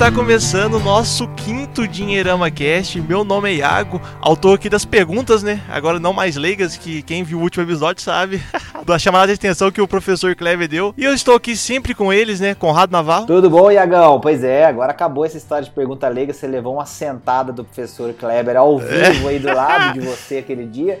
está começando o nosso quinto Dinheirama Cast. Meu nome é Iago, autor aqui das perguntas, né? Agora não mais leigas, que quem viu o último episódio sabe. da chamada de atenção que o professor Kleber deu. E eu estou aqui sempre com eles, né? Conrado Navarro. Tudo bom, Iagão? Pois é, agora acabou essa história de pergunta leiga. Você levou uma sentada do professor Kleber ao vivo aí do lado de você aquele dia.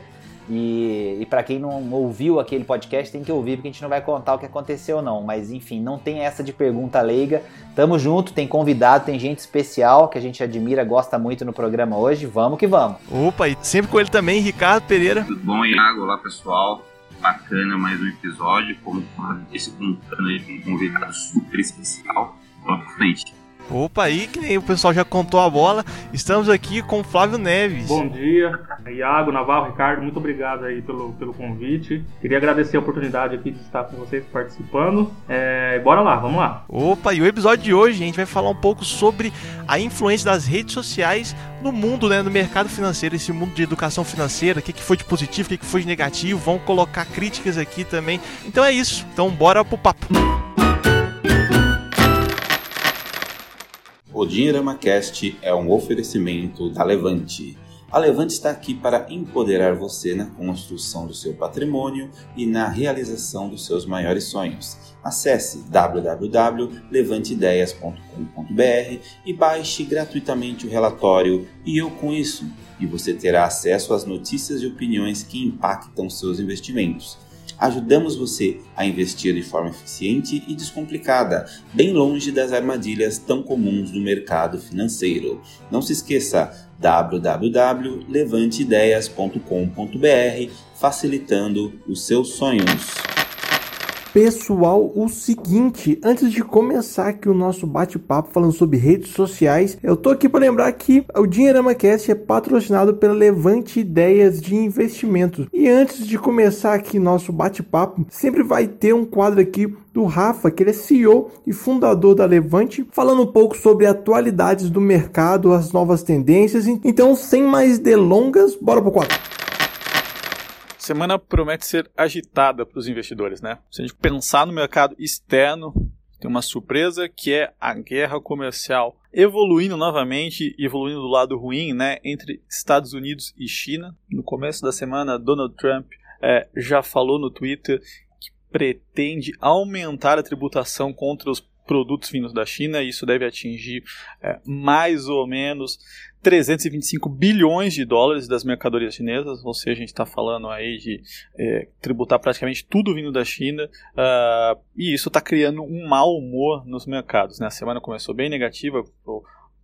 E, e para quem não ouviu aquele podcast, tem que ouvir, porque a gente não vai contar o que aconteceu, não. Mas enfim, não tem essa de pergunta leiga. Tamo junto, tem convidado, tem gente especial que a gente admira, gosta muito no programa hoje. Vamos que vamos. Opa, e sempre com ele também, Ricardo Pereira. Tudo bom, Iago? Olá, pessoal. Bacana mais um episódio, como disse, contando aí com um convidado super especial. Vamos pra frente. Opa, aí que nem o pessoal já contou a bola. Estamos aqui com Flávio Neves. Bom dia, Iago, Navarro, Ricardo, muito obrigado aí pelo, pelo convite. Queria agradecer a oportunidade aqui de estar com vocês participando. É, bora lá, vamos lá. Opa, e o episódio de hoje a gente vai falar um pouco sobre a influência das redes sociais no mundo, né, no mercado financeiro, esse mundo de educação financeira, o que, que foi de positivo, o que, que foi de negativo. Vamos colocar críticas aqui também. Então é isso, então bora pro papo. O Dinheirama é um oferecimento da Levante. A Levante está aqui para empoderar você na construção do seu patrimônio e na realização dos seus maiores sonhos. Acesse www.levanteideias.com.br e baixe gratuitamente o relatório E Eu Com Isso, e você terá acesso às notícias e opiniões que impactam seus investimentos ajudamos você a investir de forma eficiente e descomplicada, bem longe das armadilhas tão comuns do mercado financeiro. Não se esqueça www.levanteideias.com.br, facilitando os seus sonhos. Pessoal, o seguinte, antes de começar aqui o nosso bate-papo falando sobre redes sociais, eu tô aqui para lembrar que o Dinheirama Cast é patrocinado pela Levante Ideias de Investimentos. E antes de começar aqui nosso bate-papo, sempre vai ter um quadro aqui do Rafa, que ele é CEO e fundador da Levante, falando um pouco sobre atualidades do mercado, as novas tendências. Então, sem mais delongas, bora pro quadro semana promete ser agitada para os investidores, né? Se a gente pensar no mercado externo, tem uma surpresa que é a guerra comercial evoluindo novamente, evoluindo do lado ruim, né, entre Estados Unidos e China. No começo da semana, Donald Trump é, já falou no Twitter que pretende aumentar a tributação contra os produtos vindos da China. Isso deve atingir é, mais ou menos 325 bilhões de dólares das mercadorias chinesas, ou seja, a gente está falando aí de é, tributar praticamente tudo vindo da China, uh, e isso está criando um mau humor nos mercados. Né? A semana começou bem negativa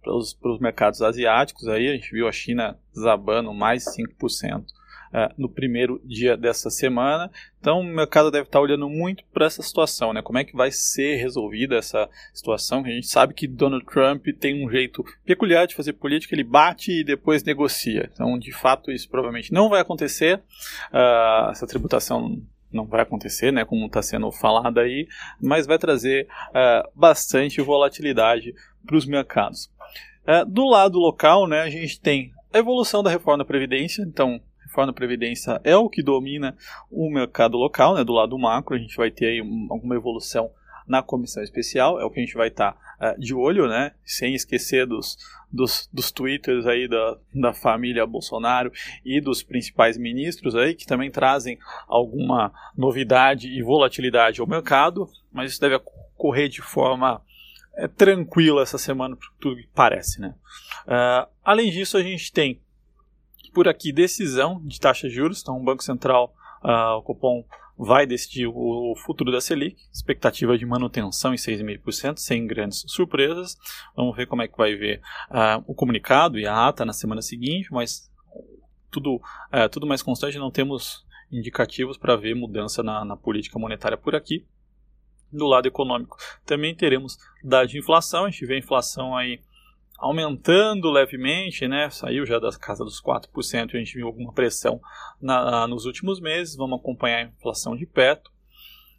para os mercados asiáticos, aí a gente viu a China zabando mais 5% uh, no primeiro dia dessa semana. Então o mercado deve estar olhando muito para essa situação, né? Como é que vai ser resolvida essa situação? A gente sabe que Donald Trump tem um jeito peculiar de fazer política, ele bate e depois negocia. Então, de fato, isso provavelmente não vai acontecer. Uh, essa tributação não vai acontecer, né, como está sendo falado aí, mas vai trazer uh, bastante volatilidade para os mercados. Uh, do lado local, né, a gente tem a evolução da reforma da Previdência, então reforma da Previdência é o que domina o mercado local, né, do lado macro, a gente vai ter aí alguma evolução na comissão especial, é o que a gente vai estar tá, uh, de olho, né, sem esquecer dos, dos, dos twitters aí da, da família Bolsonaro e dos principais ministros aí, que também trazem alguma novidade e volatilidade ao mercado, mas isso deve ocorrer de forma é, tranquila essa semana, por tudo que parece, né. Uh, além disso, a gente tem por aqui decisão de taxa de juros, então o Banco Central, uh, o Copom, vai decidir o futuro da Selic, expectativa de manutenção em 6,5%, sem grandes surpresas. Vamos ver como é que vai ver uh, o comunicado e a ata na semana seguinte, mas tudo, uh, tudo mais constante, não temos indicativos para ver mudança na, na política monetária por aqui. Do lado econômico, também teremos dados de inflação, a gente vê a inflação aí aumentando levemente, né? Saiu já da casa dos 4%, a gente viu alguma pressão na, nos últimos meses, vamos acompanhar a inflação de perto.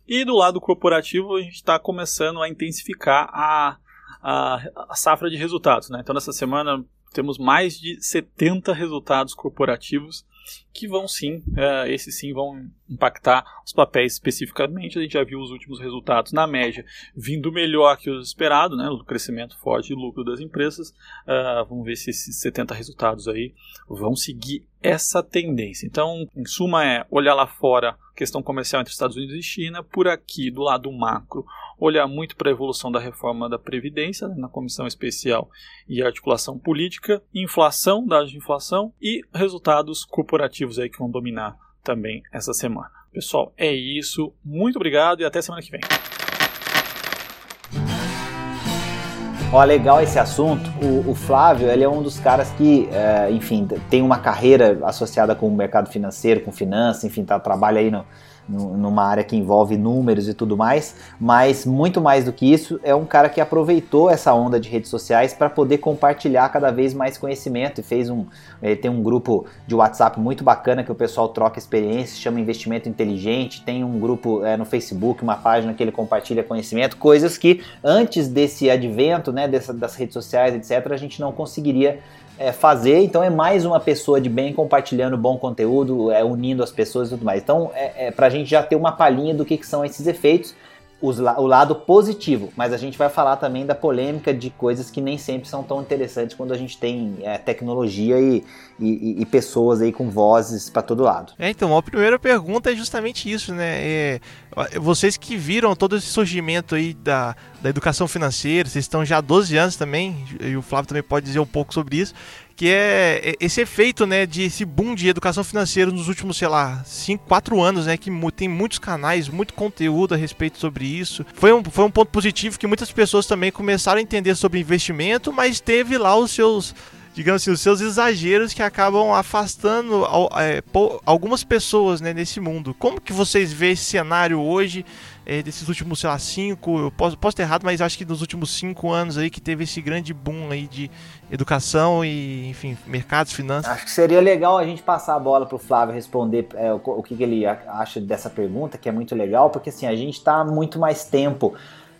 E do lado corporativo, a gente está começando a intensificar a, a, a, safra de resultados. Né? Então, nessa semana, temos mais de 70 resultados corporativos que vão sim, uh, esses sim vão impactar os papéis especificamente. A gente já viu os últimos resultados na média vindo melhor que o esperado, né, o crescimento forte de lucro das empresas. Uh, vamos ver se esses 70 resultados aí vão seguir essa tendência. Então, em suma, é olhar lá fora questão comercial entre Estados Unidos e China, por aqui do lado macro, olhar muito para a evolução da reforma da Previdência, né, na Comissão Especial e Articulação Política, inflação, dados de inflação e resultados corporativos aí que vão dominar também essa semana. Pessoal, é isso. Muito obrigado e até semana que vem. Ó, legal esse assunto. O, o, Flávio, ele é um dos caras que, é, enfim, tem uma carreira associada com o mercado financeiro, com finanças, enfim, tá, trabalha aí no, numa área que envolve números e tudo mais, mas muito mais do que isso, é um cara que aproveitou essa onda de redes sociais para poder compartilhar cada vez mais conhecimento e fez um, ele tem um grupo de WhatsApp muito bacana que o pessoal troca experiências, chama Investimento Inteligente, tem um grupo é, no Facebook, uma página que ele compartilha conhecimento, coisas que antes desse advento, né, dessa, das redes sociais, etc., a gente não conseguiria é, fazer. Então é mais uma pessoa de bem compartilhando bom conteúdo, é, unindo as pessoas e tudo mais. Então é, é para a gente já ter uma palhinha do que, que são esses efeitos. Os, o lado positivo, mas a gente vai falar também da polêmica de coisas que nem sempre são tão interessantes quando a gente tem é, tecnologia e, e, e, pessoas aí com vozes para todo lado. É, então, a primeira pergunta é justamente isso, né? É, vocês que viram todo esse surgimento aí da, da educação financeira, vocês estão já há 12 anos também, e o Flávio também pode dizer um pouco sobre isso, que é esse efeito, né, de esse boom de educação financeira nos últimos, sei lá, 5, 4 anos, né, que tem muitos canais, muito conteúdo a respeito sobre isso. Foi um, foi um ponto positivo que muitas pessoas também começaram a entender sobre investimento, mas teve lá os seus digamos assim, os seus exageros que acabam afastando é, algumas pessoas né, nesse mundo. Como que vocês veem esse cenário hoje, é, desses últimos, sei lá, cinco, eu posso, posso ter errado, mas acho que nos últimos cinco anos aí que teve esse grande boom aí de educação e, enfim, mercados, finanças. Acho que seria legal a gente passar a bola para o Flávio responder é, o, o que, que ele acha dessa pergunta, que é muito legal, porque assim, a gente está muito mais tempo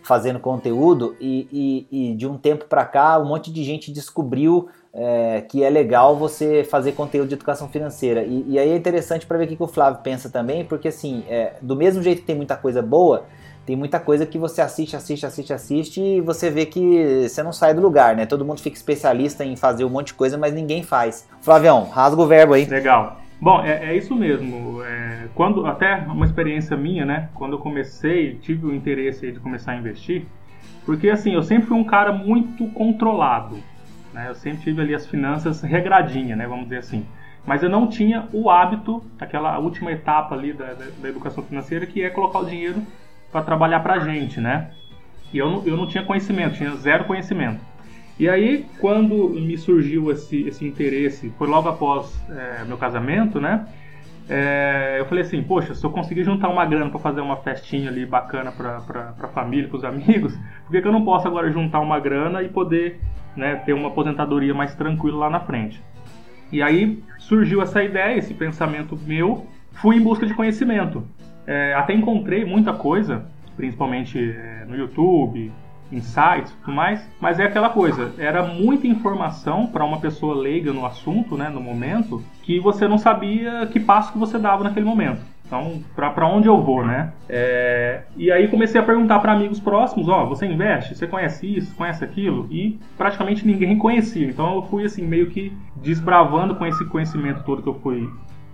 fazendo conteúdo e, e, e de um tempo para cá um monte de gente descobriu é, que é legal você fazer conteúdo de educação financeira. E, e aí é interessante para ver o que, que, o Flávio pensa também, porque assim, é, do mesmo jeito que tem muita coisa boa, tem muita coisa que você assiste, assiste, assiste, assiste e você vê que você não sai do lugar, né? Todo mundo fica especialista em fazer um monte de coisa, mas ninguém faz. Flavião, rasga o verbo aí. Legal. Bom, é, é isso mesmo. É, quando até uma experiência minha, né? Quando eu comecei, tive o interesse de começar a investir, porque assim eu sempre fui um cara muito controlado. Né? Eu sempre tive ali as finanças regradinha, né? Vamos dizer assim. Mas eu não tinha o hábito, aquela última etapa ali da, da, da educação financeira, que é colocar o dinheiro para trabalhar para gente, né? E eu eu não tinha conhecimento, tinha zero conhecimento. E aí, quando me surgiu esse, esse interesse, foi logo após é, meu casamento, né? É, eu falei assim, poxa, se eu conseguir juntar uma grana para fazer uma festinha ali bacana para a família, para os amigos, por que, que eu não posso agora juntar uma grana e poder né, ter uma aposentadoria mais tranquila lá na frente. E aí surgiu essa ideia, esse pensamento meu, fui em busca de conhecimento. É, até encontrei muita coisa, principalmente é, no YouTube, sites e tudo mais, mas é aquela coisa, era muita informação para uma pessoa leiga no assunto, né, no momento, que você não sabia que passo que você dava naquele momento. Então, para onde eu vou, né? É, e aí comecei a perguntar para amigos próximos, ó, oh, você investe? Você conhece isso? Conhece aquilo? E praticamente ninguém conhecia. Então eu fui assim meio que desbravando com esse conhecimento todo que eu fui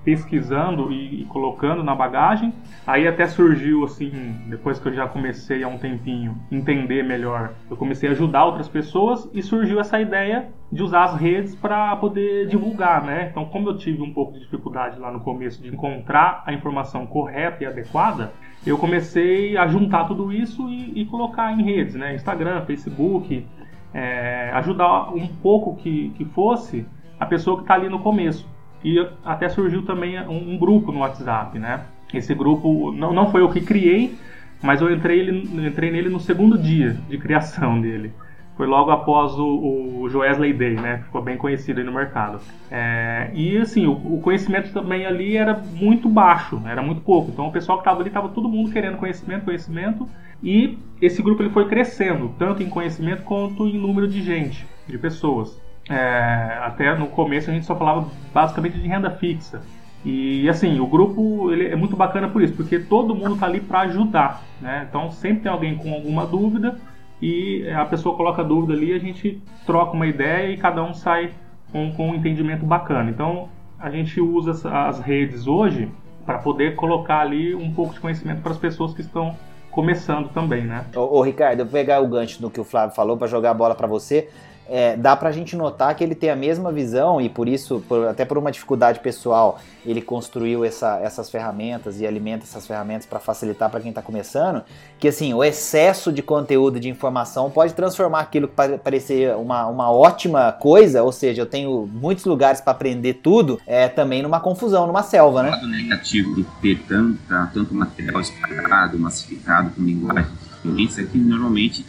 pesquisando e, colocando na bagagem. Aí até surgiu assim, depois que eu já comecei há um tempinho entender melhor, eu comecei a ajudar outras pessoas e surgiu essa ideia de usar as redes para poder divulgar, né? Então, como eu tive um pouco de dificuldade lá no começo de encontrar a informação correta e adequada, eu comecei a juntar tudo isso e, e colocar em redes, né? Instagram, Facebook, é, ajudar um pouco que, que fosse a pessoa que está ali no começo. E até surgiu também um, um, grupo no WhatsApp, né? Esse grupo não, não foi eu que criei, mas eu entrei, ele, entrei nele no segundo dia de criação dele. Foi logo após o, o Joesley Day, né? Ficou bem conhecido aí no mercado. É, e assim, o, o, conhecimento também ali era muito baixo, era muito pouco. Então o pessoal que estava ali estava todo mundo querendo conhecimento, conhecimento. E esse grupo ele foi crescendo, tanto em conhecimento quanto em número de gente, de pessoas. É, até no começo a gente só falava basicamente de renda fixa. E assim, o grupo ele é muito bacana por isso, porque todo mundo está ali para ajudar, né? Então sempre tem alguém com alguma dúvida e a pessoa coloca a dúvida ali, a gente troca uma ideia e cada um sai com, com um entendimento bacana. Então a gente usa as redes hoje para poder colocar ali um pouco de conhecimento para as pessoas que estão começando também, né? Ô, ô Ricardo, eu vou pegar o gancho do que o Flávio falou para jogar a bola para você é, dá pra gente notar que ele tem a mesma visão e por isso, por, até por uma dificuldade pessoal, ele construiu essa, essas ferramentas e alimenta essas ferramentas para facilitar para quem está começando, que assim, o excesso de conteúdo de informação pode transformar aquilo que parecia uma, uma ótima coisa, ou seja, eu tenho muitos lugares para aprender tudo, é também numa confusão, numa selva, né? O negativo de ter tanto material espalhado, massificado, com linguagem diferentes, é que normalmente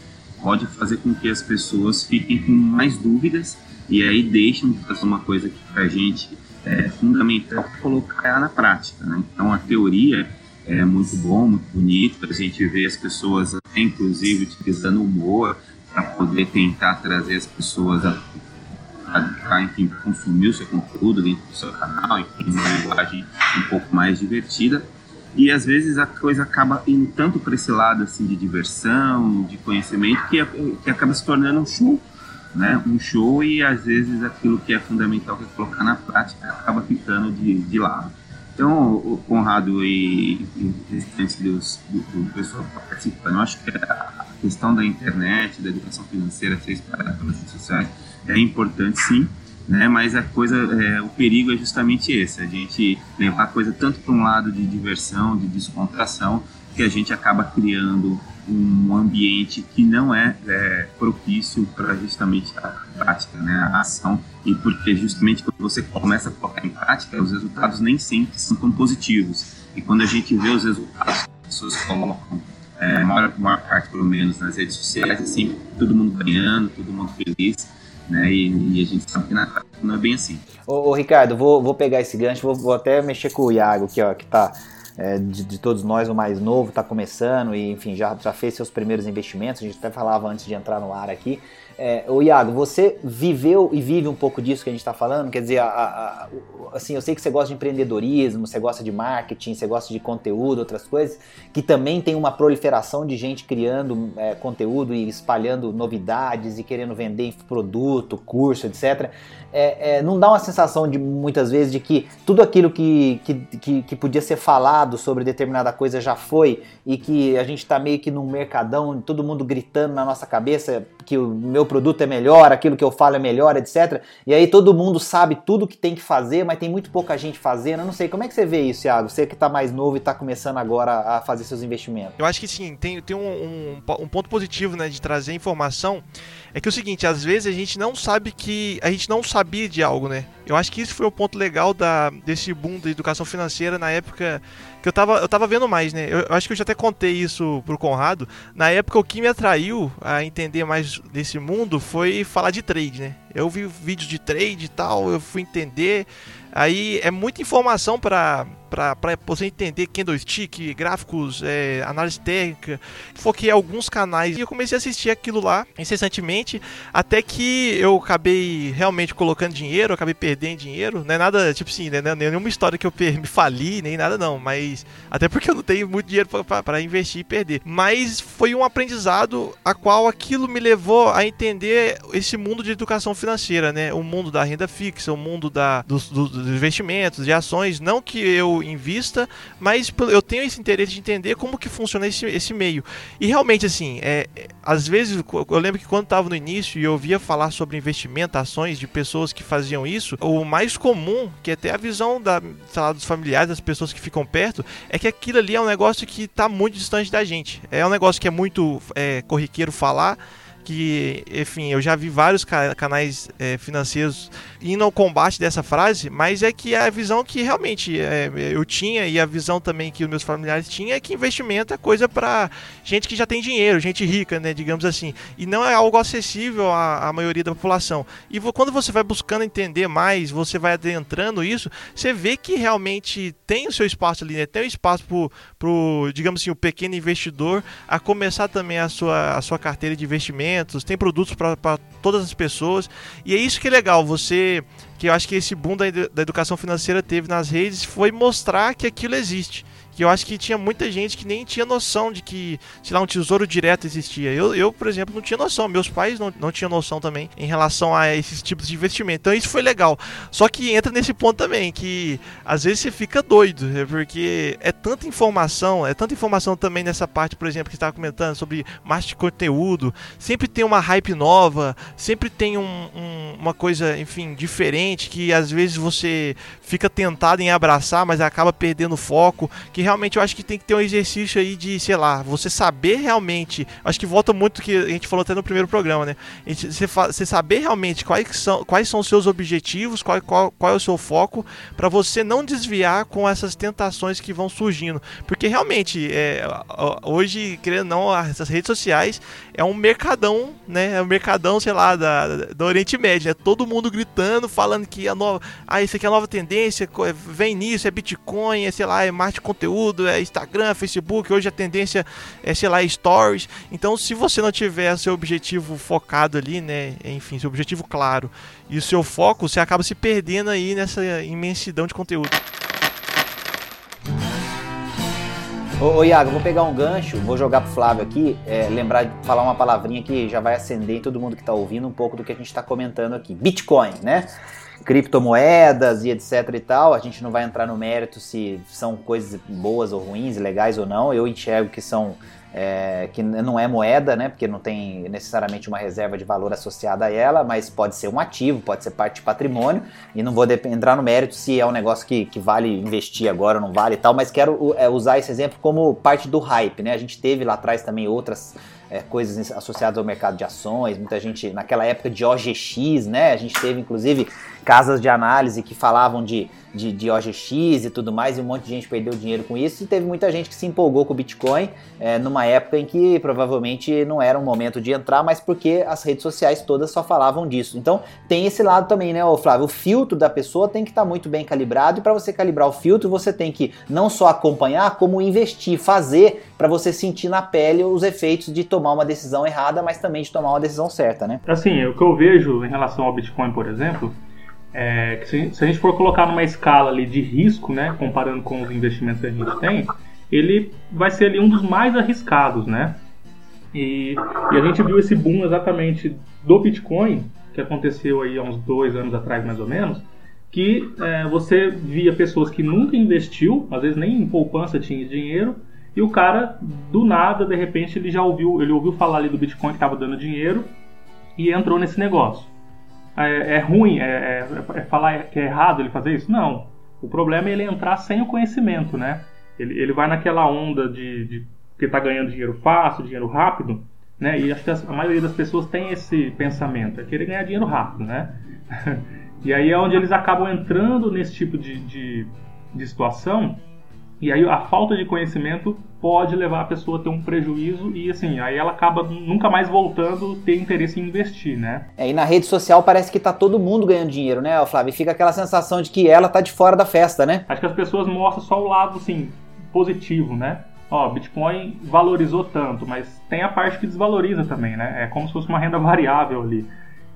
pode fazer com que as pessoas fiquem com mais dúvidas e aí deixam de fazer uma coisa que para a gente é fundamental colocar na prática. Né? Então a teoria é muito bom, muito bonito, a gente vê as pessoas, inclusive, utilizando humor para poder tentar trazer as pessoas a, a, a enfim, consumir o seu conteúdo dentro do seu canal, enfim, uma linguagem um pouco mais divertida e às vezes a coisa acaba indo tanto para esse lado assim de diversão, de conhecimento, que, que acaba se tornando um show. Né? Um show e às vezes aquilo que é fundamental que é colocar na prática acaba ficando de, de lado. Então, o Conrado e, e restantes dos, do, do pessoal que está participando, eu acho que a questão da internet, da educação financeira ser espalhada pelas redes sociais é importante sim, né? Mas a coisa, é, o perigo é justamente esse, a gente levar a coisa tanto para um lado de diversão, de descontração, que a gente acaba criando um ambiente que não é, é propício para justamente a prática, né, a ação, e porque justamente quando você começa a colocar em prática, os resultados nem sempre são tão positivos. E quando a gente vê os resultados que as pessoas colocam, é, maior, maior parte pelo menos nas redes sociais, assim, todo mundo ganhando, todo mundo feliz, né? E, e, a gente sabe que na não é bem assim. Ô, ô Ricardo, vou, vou pegar esse gancho, vou, vou, até mexer com o Iago aqui, ó, que tá. É, de, de, todos nós, o mais novo, está começando e, enfim, já, já fez seus primeiros investimentos. A gente até falava antes de entrar no ar aqui. É, o Iago, você viveu e vive um pouco disso que a gente está falando? Quer dizer, a, a, a, assim, eu sei que você gosta de empreendedorismo, você gosta de marketing, você gosta de conteúdo, outras coisas, que também tem uma proliferação de gente criando é, conteúdo e espalhando novidades e querendo vender produto, curso, etc. É, é, não dá uma sensação de muitas vezes de que tudo aquilo que, que, que, que podia ser falado sobre determinada coisa já foi e que a gente está meio que num mercadão, todo mundo gritando na nossa cabeça que o meu produto é melhor, aquilo que eu falo é melhor, etc. E aí todo mundo sabe tudo que tem que fazer, mas tem muito pouca gente fazendo. Eu não sei, como é que você vê isso, Thiago? Você que está mais novo e está começando agora a fazer seus investimentos. Eu acho que sim, tem, tem um, um, um ponto positivo né, de trazer informação é que é o seguinte, às vezes a gente não sabe que. A gente não sabia de algo, né? Eu acho que isso foi o ponto legal da, desse boom da educação financeira na época que eu tava, eu tava vendo mais, né? Eu, eu, acho que eu já até contei isso pro Conrado. Na época, o que me atraiu a entender mais desse mundo foi falar de trade, né? Eu vi vídeos de trade e tal, eu fui entender. Aí é muita informação para para você entender candlestick, gráficos, é, análise técnica. Foquei alguns canais e eu comecei a assistir aquilo lá incessantemente, até que eu acabei realmente colocando dinheiro, acabei perdendo dinheiro. Não é nada, tipo assim, né, é nenhuma história que eu me fali, nem nada não, mas até porque eu não tenho muito dinheiro para investir e perder. Mas foi um aprendizado a qual aquilo me levou a entender esse mundo de educação financeira, né? O mundo da renda fixa, o mundo da, dos, dos investimentos, de ações. Não que eu invista, mas eu tenho esse interesse de entender como que funciona esse, esse meio. E realmente, assim, é, é às vezes, eu lembro que quando estava no início e eu ouvia falar sobre investimento, ações de pessoas que faziam isso, o mais comum, que é até a visão da, lá, dos familiares, das pessoas que ficam perto, é que aquilo ali é um negócio que está muito distante da gente. É um negócio que é muito é, corriqueiro falar, que, enfim, eu já vi vários canais é, financeiros indo ao combate dessa frase, mas é que a visão que realmente é, eu tinha e a visão também que os meus familiares tinham é que investimento é coisa para gente que já tem dinheiro, gente rica, né, digamos assim, e não é algo acessível à, à maioria da população. E quando você vai buscando entender mais, você vai adentrando isso, você vê que realmente tem o seu espaço ali, né, tem o espaço para o, digamos assim, o pequeno investidor a começar também a sua, a sua carteira de investimento investimentos, tem produtos para todas as pessoas. E é isso que é legal, você que eu acho que esse boom da, da educação financeira teve nas redes foi mostrar que aquilo existe que eu acho que tinha muita gente que nem tinha noção de que, sei lá, um tesouro direto existia. Eu, eu por exemplo, não tinha noção. Meus pais não, não tinham noção também em relação a esses tipos de investimento. Então isso foi legal. Só que entra nesse ponto também, que às vezes você fica doido, é porque é tanta informação, é tanta informação também nessa parte, por exemplo, que estava comentando sobre marketing de conteúdo. Sempre tem uma hype nova, sempre tem um, um, uma coisa, enfim, diferente que às vezes você fica tentado em abraçar, mas acaba perdendo foco. Que realmente eu acho que tem que ter um exercício aí de, sei lá, você saber realmente. Acho que volta muito que a gente falou até no primeiro programa, né? Você, saber realmente quais são, quais são os seus objetivos, qual, qual, qual é o seu foco, para você não desviar com essas tentações que vão surgindo. Porque realmente, é, hoje, querendo não, essas redes sociais é um mercadão, né? É um mercadão, sei lá, da, do Oriente Médio. É todo mundo gritando, falando que a nova. Ah, isso aqui é a nova tendência, vem nisso, é Bitcoin, é sei lá, é marketing conteúdo conteúdo, é Instagram, Facebook, hoje a tendência é, sei lá, stories. Então, se você não tiver seu objetivo focado ali, né, enfim, seu objetivo claro e o seu foco, você acaba se perdendo aí nessa imensidão de conteúdo. Ô, ô Iago, vou pegar um gancho, vou jogar pro Flávio aqui, é, lembrar de falar uma palavrinha que já vai acender em todo mundo que tá ouvindo um pouco do que a gente tá comentando aqui. Bitcoin, né? Criptomoedas e etc e tal. A gente não vai entrar no mérito se são coisas boas ou ruins, legais ou não. Eu enxergo que são é, que não é moeda, né? Porque não tem necessariamente uma reserva de valor associada a ela, mas pode ser um ativo, pode ser parte de patrimônio. E não vou entrar no mérito se é um negócio que, que vale investir agora ou não vale e tal, mas quero é, usar esse exemplo como parte do hype, né? A gente teve lá atrás também outras é, coisas associadas ao mercado de ações, muita gente naquela época de OGX, né? A gente teve inclusive casas de análise que falavam de, de, de OGX e tudo mais, e um monte de gente perdeu dinheiro com isso, e teve muita gente que se empolgou com o Bitcoin é, numa época em que provavelmente não era um momento de entrar, mas porque as redes sociais todas só falavam disso. Então tem esse lado também, né, Flávio? O filtro da pessoa tem que estar tá muito bem calibrado, e para você calibrar o filtro, você tem que não só acompanhar, como investir, fazer para você sentir na pele os efeitos de tomar uma decisão errada, mas também de tomar uma decisão certa, né? Assim, o que eu vejo em relação ao Bitcoin, por exemplo, é, se, se, a gente for colocar numa escala ali de risco, né, comparando com os investimentos que a gente tem, ele vai ser ali um dos mais arriscados, né? E, e a gente viu esse boom exatamente do Bitcoin, que aconteceu aí há uns dois anos atrás mais ou menos, que é, você via pessoas que nunca investiu, às vezes nem em poupança tinha dinheiro, e o cara do nada, de repente, ele já ouviu, ele ouviu falar ali do Bitcoin que estava dando dinheiro e entrou nesse negócio é, é ruim, é, é, é, falar que é errado ele fazer isso? Não. O problema é ele entrar sem o conhecimento, né? Ele, ele vai naquela onda de, de que está ganhando dinheiro fácil, dinheiro rápido, né? E acho que a maioria das pessoas tem esse pensamento, é querer ganhar dinheiro rápido, né? e aí é onde eles acabam entrando nesse tipo de, de, de situação e aí a falta de conhecimento pode levar a pessoa a ter um prejuízo e assim, aí ela acaba nunca mais voltando a ter interesse em investir, né? É, e na rede social parece que tá todo mundo ganhando dinheiro, né, Flávio? E fica aquela sensação de que ela tá de fora da festa, né? Acho que as pessoas mostram só o lado, assim, positivo, né? Ó, Bitcoin valorizou tanto, mas tem a parte que desvaloriza também, né? É como se fosse uma renda variável ali.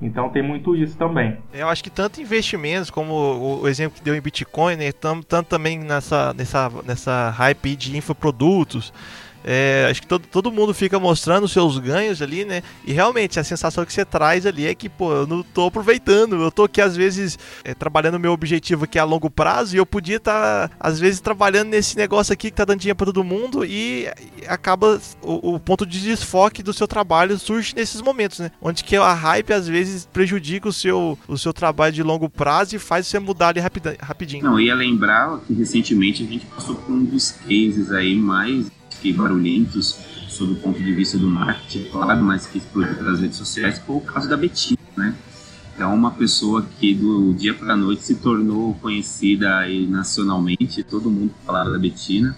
Então tem muito isso também. Eu acho que tanto investimentos como o, exemplo que deu em Bitcoin, né, tanto também nessa, nessa, nessa hype de infoprodutos, é, acho que todo, todo mundo fica mostrando os seus ganhos ali, né? E realmente a sensação que você traz ali é que, pô, eu não tô aproveitando. Eu tô aqui, às vezes, é, trabalhando o meu objetivo aqui a longo prazo e eu podia estar, tá, às vezes, trabalhando nesse negócio aqui que tá dando dinheiro pra todo mundo e, e acaba o, o, ponto de desfoque do seu trabalho surge nesses momentos, né? Onde que a hype, às vezes, prejudica o seu, o seu trabalho de longo prazo e faz você mudar ali rapidinho. Não, ia lembrar que recentemente a gente passou por um dos cases aí mais que barulhentos sob o ponto de vista do marketing, claro, mas que explodiu pelas redes sociais, foi o caso da Betina, né? É uma pessoa que do dia para a noite se tornou conhecida aí nacionalmente, todo mundo falava da Betina,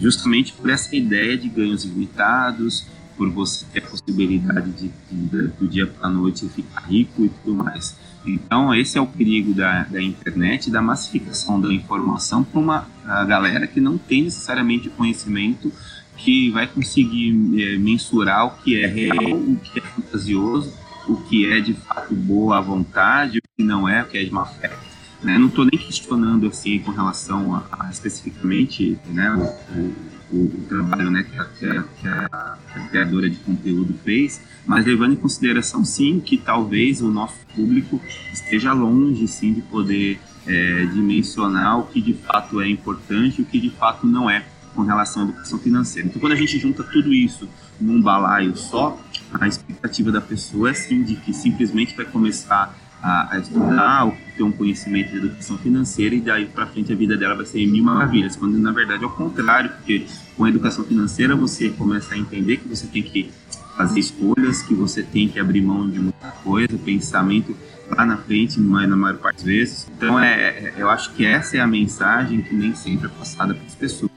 justamente por essa ideia de ganhos limitados, por você ter a possibilidade de, de do dia para a noite ficar rico e tudo mais. Então, esse é o perigo da, da internet, da massificação da informação para uma galera que não tem necessariamente conhecimento que vai conseguir é, mensurar o que é real, o que é fantasioso, o que é de fato boa à vontade, o que não é, o que é de má fé. Né? Não estou nem questionando assim com relação a, a especificamente né, o, o, o, trabalho né, que, a, que, a, que, a, criadora de conteúdo fez, mas levando em consideração sim que talvez o nosso público esteja longe sim de poder é, dimensionar o que de fato é importante e o que de fato não é com relação à educação financeira. Então, quando a gente junta tudo isso num balaio só, a expectativa da pessoa é sim de que simplesmente vai começar a, a estudar, ter um conhecimento de educação financeira e daí para frente a vida dela vai ser mil maravilhas, quando na verdade é o contrário, porque com a educação financeira você começa a entender que você tem que fazer escolhas, que você tem que abrir mão de muita coisa, pensamento lá na frente, mas na maior parte das vezes. Então, é, é, eu acho que essa é a mensagem que nem sempre é passada para as pessoas.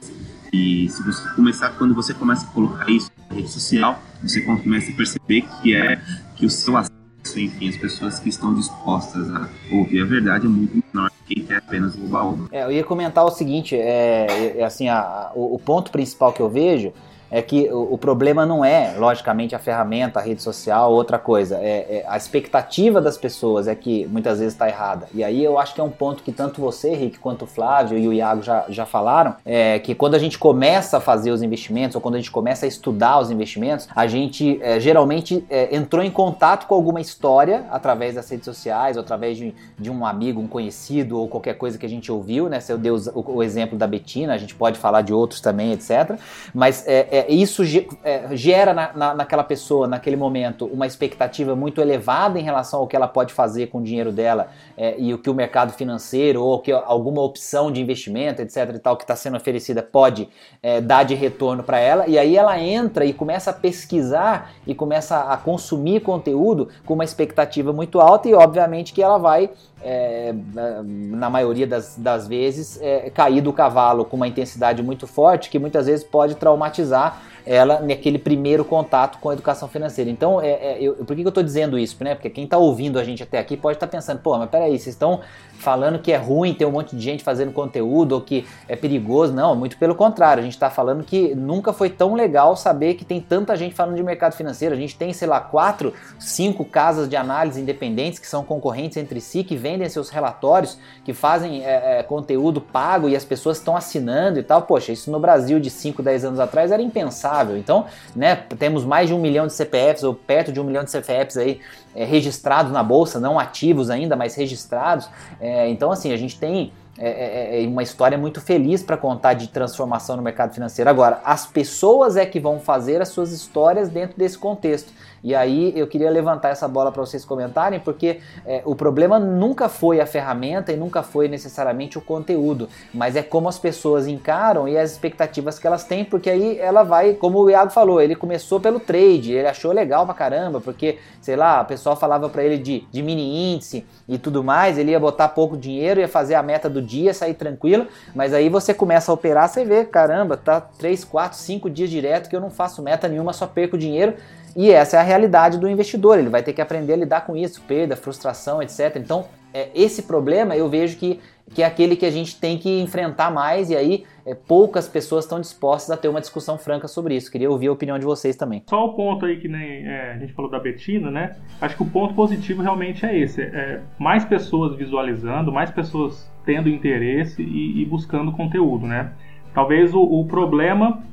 E se você começar, quando você começa a colocar isso na rede social, você começa a perceber que é que o seu acesso, enfim, as pessoas que estão dispostas a ouvir a verdade é muito menor que quem quer apenas roubar o É, eu ia comentar o seguinte, é, é assim, a, a, o, o ponto principal que eu vejo é que o, o, problema não é, logicamente, a ferramenta, a rede social, outra coisa. É, é a expectativa das pessoas é que muitas vezes está errada. E aí eu acho que é um ponto que tanto você, Rick, quanto o Flávio e o Iago já, já falaram, é que quando a gente começa a fazer os investimentos, ou quando a gente começa a estudar os investimentos, a gente é, geralmente é, entrou em contato com alguma história através das redes sociais, ou através de, de um amigo, um conhecido, ou qualquer coisa que a gente ouviu, né? Se eu dei o, o exemplo da Betina, a gente pode falar de outros também, etc. Mas é, é, isso é, gera na, na, naquela pessoa, naquele momento, uma expectativa muito elevada em relação ao que ela pode fazer com o dinheiro dela é, e o que o mercado financeiro ou que alguma opção de investimento, etc. e tal, que está sendo oferecida pode é, dar de retorno para ela. E aí ela entra e começa a pesquisar e começa a consumir conteúdo com uma expectativa muito alta e, obviamente, que ela vai é, na maioria das, das vezes, é, cair do cavalo com uma intensidade muito forte que muitas vezes pode traumatizar ela naquele primeiro contato com a educação financeira. Então, é, é, eu, por que, que eu estou dizendo isso? Né? Porque quem está ouvindo a gente até aqui pode estar tá pensando, pô, mas peraí, vocês estão falando que é ruim ter um monte de gente fazendo conteúdo ou que é perigoso. Não, muito pelo contrário. A gente está falando que nunca foi tão legal saber que tem tanta gente falando de mercado financeiro. A gente tem, sei lá, quatro, cinco casas de análise independentes que são concorrentes entre si, que vendem seus relatórios, que fazem é, é, conteúdo pago e as pessoas estão assinando e tal. Poxa, isso no Brasil de 5, 10 anos atrás era impensável. Então, né, temos mais de um milhão de CPFs ou perto de um milhão de CPFs aí é, registrados na bolsa, não ativos ainda, mas registrados. É, então, assim, a gente tem é, é, é uma história muito feliz para contar de transformação no mercado financeiro. Agora, as pessoas é que vão fazer as suas histórias dentro desse contexto. E aí eu queria levantar essa bola para vocês comentarem, porque é, o problema nunca foi a ferramenta e nunca foi necessariamente o conteúdo, mas é como as pessoas encaram e as expectativas que elas têm, porque aí ela vai, como o Iago falou, ele começou pelo trade, ele achou legal pra caramba, porque, sei lá, o pessoal falava para ele de, de mini índice e tudo mais, ele ia botar pouco dinheiro, ia fazer a meta do dia, sair tranquilo, mas aí você começa a operar, você vê, caramba, tá 3, 4, 5 dias direto que eu não faço meta nenhuma, só perco dinheiro e essa é a realidade do investidor, ele vai ter que aprender a lidar com isso, perda, frustração, etc. Então, é, esse problema eu vejo que, que é aquele que a gente tem que enfrentar mais, e aí é, poucas pessoas estão dispostas a ter uma discussão franca sobre isso. Queria ouvir a opinião de vocês também. Só o ponto aí que nem é, a gente falou da Betina, né? Acho que o ponto positivo realmente é esse: é, mais pessoas visualizando, mais pessoas tendo interesse e, e buscando conteúdo, né? Talvez o, o problema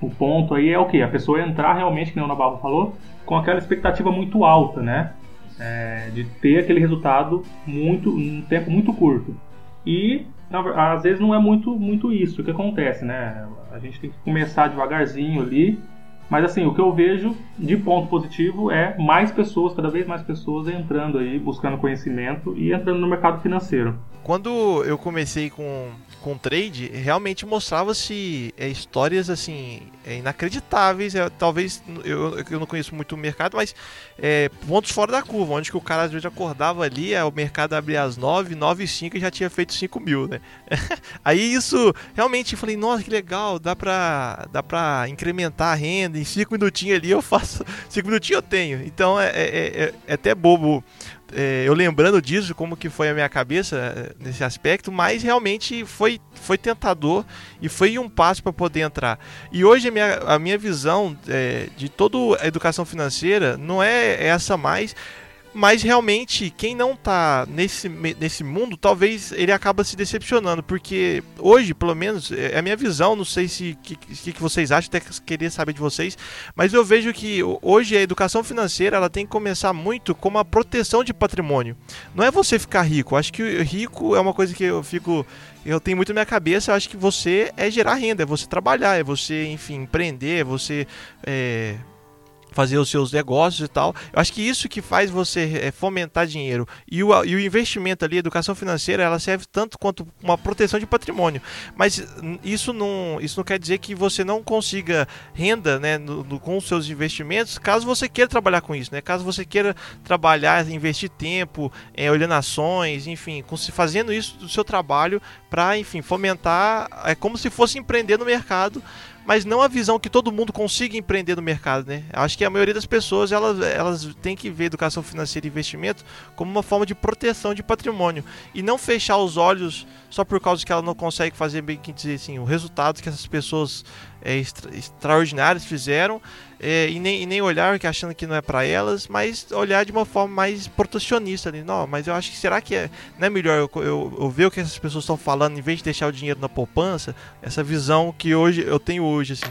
o ponto aí é o que? A pessoa entrar realmente, como o Navarro falou, com aquela expectativa muito alta, né? É, de ter aquele resultado muito um tempo muito curto. E às vezes não é muito, muito isso que acontece, né? A gente tem que começar devagarzinho ali. Mas assim, o que eu vejo de ponto positivo é mais pessoas, cada vez mais pessoas entrando aí, buscando conhecimento e entrando no mercado financeiro. Quando eu comecei com com trade, realmente mostrava-se é, histórias assim é, inacreditáveis. É, talvez eu, eu não conheço muito o mercado, mas é, pontos fora da curva, onde que o cara às vezes acordava ali, é, o mercado abria às 9, 9 e 5 e já tinha feito 5 mil, né? Aí isso realmente eu falei, nossa, que legal, dá pra, dá pra incrementar a renda em cinco minutinhos ali eu faço. Cinco minutinhos eu tenho. Então é, é, é até bobo é, eu lembrando disso, como que foi a minha cabeça é, nesse aspecto, mas realmente foi, foi tentador e foi um passo para poder entrar. E hoje a minha, a minha visão é, de toda a educação financeira não é essa mais mas realmente, quem não tá nesse, nesse mundo, talvez ele acaba se decepcionando, porque hoje, pelo menos, é a minha visão, não sei se que, que, vocês acham, até queria saber de vocês, mas eu vejo que hoje a educação financeira ela tem que começar muito como a proteção de patrimônio. Não é você ficar rico. Acho que rico é uma coisa que eu fico eu tenho muito na minha cabeça, eu acho que você é gerar renda, é você trabalhar, é você, enfim, empreender, é você é, fazer os seus negócios e tal. Eu acho que isso que faz você é, fomentar dinheiro. E o, e o investimento ali, a educação financeira, ela serve tanto quanto uma proteção de patrimônio. Mas isso não, isso não quer dizer que você não consiga renda né, no, no, com os seus investimentos, caso você queira trabalhar com isso. Né? Caso você queira trabalhar, investir tempo, é, olhando ações, enfim, fazendo isso do seu trabalho para, enfim, fomentar, é como se fosse empreender no mercado mas não a visão que todo mundo consiga empreender no mercado, né? Acho que a maioria das pessoas elas, elas tem que ver educação financeira e investimento como uma forma de proteção de patrimônio e não fechar os olhos só por causa que ela não consegue fazer bem que dizer assim o resultado que essas pessoas é, extra, extraordinárias fizeram é, e, nem, e nem olhar achando que não é para elas, mas olhar de uma forma mais protecionista ali. Não, mas eu acho que será que é, não é melhor eu, eu, eu ver o que essas pessoas estão falando em vez de deixar o dinheiro na poupança? Essa visão que hoje eu tenho hoje, assim.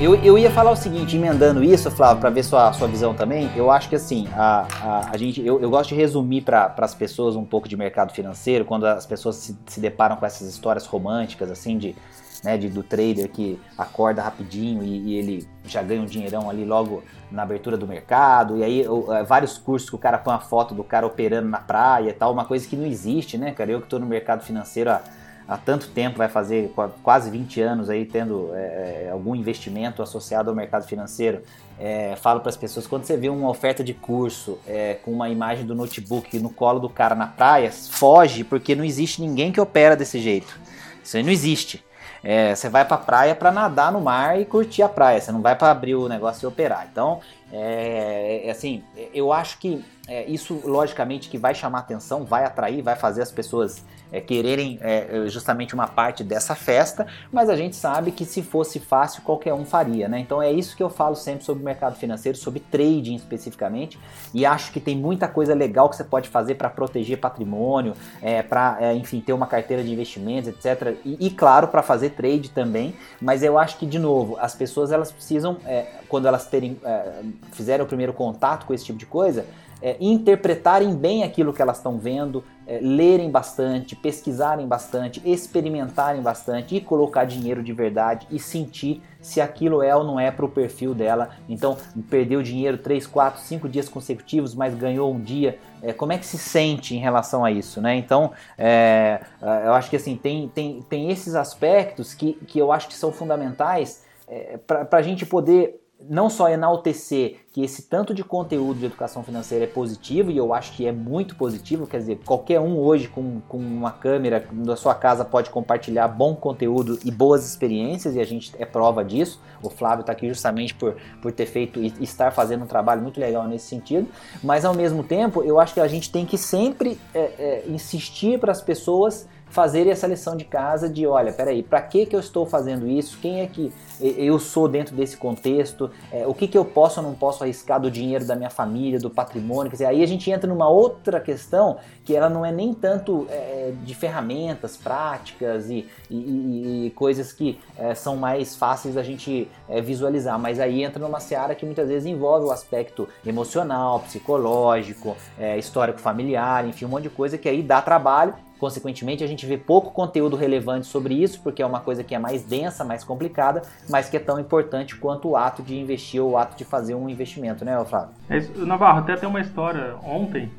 Eu, eu ia falar o seguinte, emendando isso, Flávio, para ver sua, sua visão também. Eu acho que assim, a, a, a gente, eu, eu gosto de resumir para as pessoas um pouco de mercado financeiro, quando as pessoas se, se deparam com essas histórias românticas, assim, de né, de, do trader que acorda rapidinho e, e, ele já ganha um dinheirão ali logo na abertura do mercado, e aí o, é, vários cursos que o cara põe a foto do cara operando na praia e tal, uma coisa que não existe, né, cara? Eu que estou no mercado financeiro há, há tanto tempo, vai fazer quase 20 anos aí tendo é, é, algum investimento associado ao mercado financeiro, é, falo para as pessoas, quando você vê uma oferta de curso é, com uma imagem do notebook no colo do cara na praia, foge, porque não existe ninguém que opera desse jeito. Isso aí não existe. É, você vai para a praia para nadar no mar e curtir a praia. Você não vai para abrir o negócio e operar. Então, é, é assim, eu acho que é, isso logicamente que vai chamar atenção, vai atrair, vai fazer as pessoas é, quererem é, justamente uma parte dessa festa, mas a gente sabe que se fosse fácil qualquer um faria, né? Então é isso que eu falo sempre sobre o mercado financeiro, sobre trading especificamente, e acho que tem muita coisa legal que você pode fazer para proteger patrimônio, é, para é, enfim ter uma carteira de investimentos, etc. E, e claro para fazer trade também, mas eu acho que de novo as pessoas elas precisam é, quando elas terem é, fizeram o primeiro contato com esse tipo de coisa é, interpretarem bem aquilo que elas estão vendo, é, lerem bastante, pesquisarem bastante, experimentarem bastante e colocar dinheiro de verdade e sentir se aquilo é ou não é para o perfil dela. Então, perdeu dinheiro 3, 4, 5 dias consecutivos, mas ganhou um dia. É, como é que se sente em relação a isso? Né? Então, é, eu acho que assim, tem, tem, tem esses aspectos que, que eu acho que são fundamentais é, para a gente poder não só enaltecer que esse tanto de conteúdo de educação financeira é positivo, e eu acho que é muito positivo, quer dizer, qualquer um hoje com, com uma câmera da sua casa pode compartilhar bom conteúdo e boas experiências, e a gente é prova disso. O Flávio está aqui justamente por, por ter feito e estar fazendo um trabalho muito legal nesse sentido, mas ao mesmo tempo eu acho que a gente tem que sempre é, é, insistir para as pessoas fazerem essa lição de casa de, olha, peraí, para que que eu estou fazendo isso? Quem é que eu sou dentro desse contexto? É, o que que eu posso ou não posso arriscar do dinheiro da minha família, do patrimônio? Quer dizer, aí a gente entra numa outra questão que ela não é nem tanto é, de ferramentas práticas e, e, e coisas que é, são mais fáceis da gente é, visualizar, mas aí entra numa seara que muitas vezes envolve o aspecto emocional, psicológico, é, histórico familiar, enfim, um monte de coisa que aí dá trabalho Consequentemente, a gente vê pouco conteúdo relevante sobre isso, porque é uma coisa que é mais densa, mais complicada, mas que é tão importante quanto o ato de investir ou o ato de fazer um investimento, né, Flávio? É isso, Navarro, até tem uma história ontem.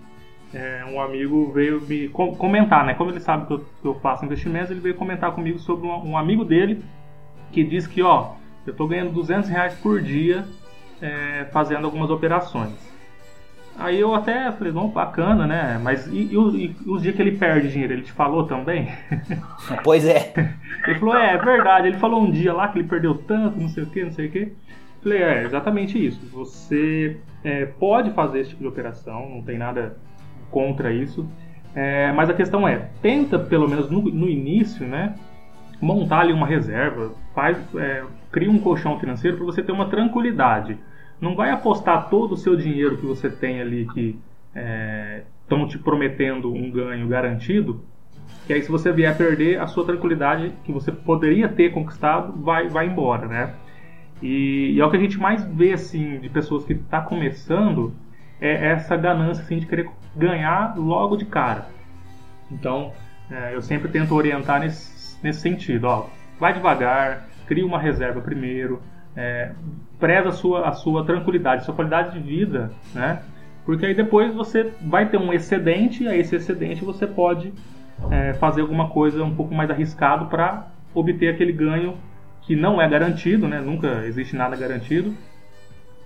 É, um amigo veio me comentar, né? Como ele sabe que eu, que eu faço investimentos, ele veio comentar comigo sobre um, um, amigo dele que diz que, ó, eu tô ganhando 200 reais por dia é, fazendo algumas operações. Aí eu até falei, não, bacana, né? Mas e, e, e, os dias que ele perde dinheiro, ele te falou também? Pois é. Ele falou, é, é verdade. Ele falou um dia lá que ele perdeu tanto, não sei o que, não sei o que. Falei, é, exatamente isso. Você é, pode fazer esse tipo de operação, não tem nada contra isso. É, mas a questão é, tenta pelo menos no, no início, né? Montar ali uma reserva, faz, é, cria um colchão financeiro para você ter uma tranquilidade. Não vai apostar todo o seu dinheiro que você tem ali que estão é, te prometendo um ganho garantido, que aí se você vier a perder, a sua tranquilidade que você poderia ter conquistado vai, vai embora, né? E, e é o que a gente mais vê assim de pessoas que estão tá começando é essa ganância assim, de querer ganhar logo de cara. Então, é, eu sempre tento orientar nesse, nesse sentido. Ó, vai devagar, cria uma reserva primeiro, é, preza a sua, a sua tranquilidade, a sua qualidade de vida, né? Porque aí depois você vai ter um excedente, e esse excedente você pode é, fazer alguma coisa um pouco mais arriscado para obter aquele ganho que não é garantido, né? Nunca existe nada garantido.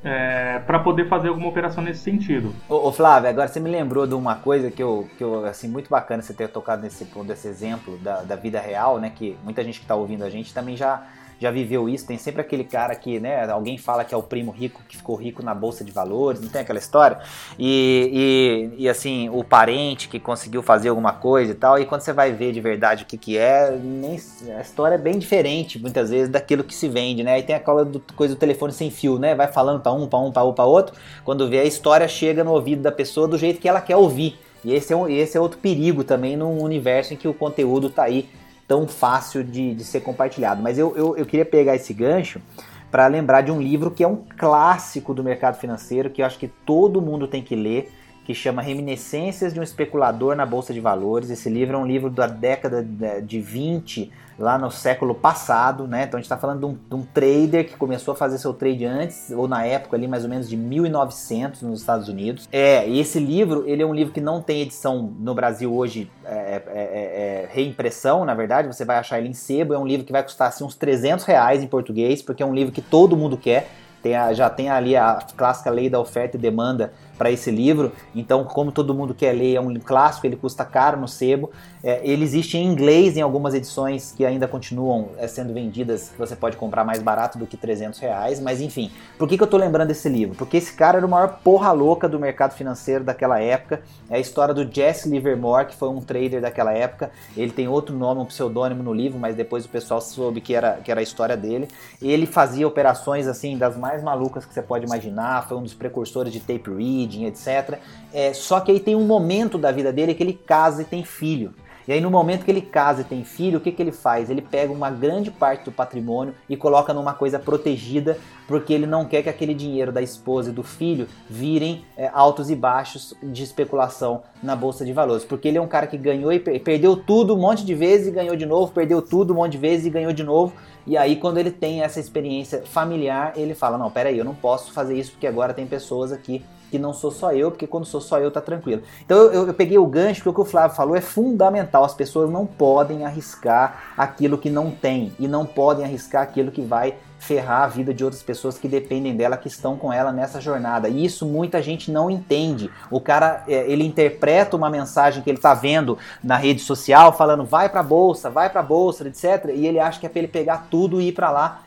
É, para poder fazer alguma operação nesse sentido. Ô, ô, Flávio, agora você me lembrou de uma coisa que eu, que eu assim, muito bacana você ter tocado nesse ponto, desse exemplo da, da vida real, né? Que muita gente que está ouvindo a gente também já já viveu isso. Tem sempre aquele cara que, né, alguém fala que é o primo rico que ficou rico na bolsa de valores, não tem aquela história? E, e, e, assim, o parente que conseguiu fazer alguma coisa e tal, e quando você vai ver de verdade o que, que é, nem, a história é bem diferente, muitas vezes, daquilo que se vende, né? E tem aquela do, coisa do telefone sem fio, né? Vai falando para um, para um, para um, outro, quando vê a história chega no ouvido da pessoa do jeito que ela quer ouvir. E esse é, um, esse é outro perigo também num universo em que o conteúdo está aí tão fácil de, de ser compartilhado. Mas eu, eu, eu queria pegar esse gancho para lembrar de um livro que é um clássico do mercado financeiro, que eu acho que todo mundo tem que ler, que chama Reminiscências de um Especulador na Bolsa de Valores. Esse livro é um livro da década de 20 lá no século passado, né? Então a gente está falando de um, de um, trader que começou a fazer seu trade antes, ou na época ali mais ou menos de 1900 nos Estados Unidos. É, e esse livro, ele é um livro que não tem edição no Brasil hoje, é, é, é, é reimpressão, na verdade, você vai achar ele em sebo, é um livro que vai custar assim, uns 300 reais em português, porque é um livro que todo mundo quer. Tem a, já tem ali a clássica lei da oferta e demanda para esse livro. Então, como todo mundo quer ler, é um clássico, ele custa caro no sebo. É, ele existe em inglês em algumas edições que ainda continuam é, sendo vendidas, que você pode comprar mais barato do que 300 reais. Mas enfim, por que, que eu estou lembrando desse livro? Porque esse cara era o maior porra louca do mercado financeiro daquela época. É a história do Jesse Livermore, que foi um trader daquela época. Ele tem outro nome, um pseudônimo no livro, mas depois o pessoal soube que era, que era a história dele. Ele fazia operações assim das mais malucas que você pode imaginar. Foi um dos precursores de tape read etc. É, só que aí tem um momento da vida dele que ele casa e tem filho. E aí no momento que ele casa e tem filho, o que, que ele faz? Ele pega uma grande parte do patrimônio e coloca numa coisa protegida, porque ele não quer que aquele dinheiro da esposa e do filho virem é, altos e baixos de especulação na bolsa de valores. Porque ele é um cara que ganhou e perdeu tudo um monte de vezes e ganhou de novo, perdeu tudo um monte de vezes e ganhou de novo. E aí quando ele tem essa experiência familiar, ele fala: "Não, peraí, eu não posso fazer isso porque agora tem pessoas aqui que não sou só eu, porque quando sou só eu tá tranquilo. Então eu, eu, peguei o gancho, porque o que o Flávio falou é fundamental. As pessoas não podem arriscar aquilo que não tem e não podem arriscar aquilo que vai ferrar a vida de outras pessoas que dependem dela, que estão com ela nessa jornada. E isso muita gente não entende. O cara, é, ele interpreta uma mensagem que ele está vendo na rede social, falando vai para bolsa, vai para bolsa, etc. E ele acha que é para ele pegar tudo e ir para lá.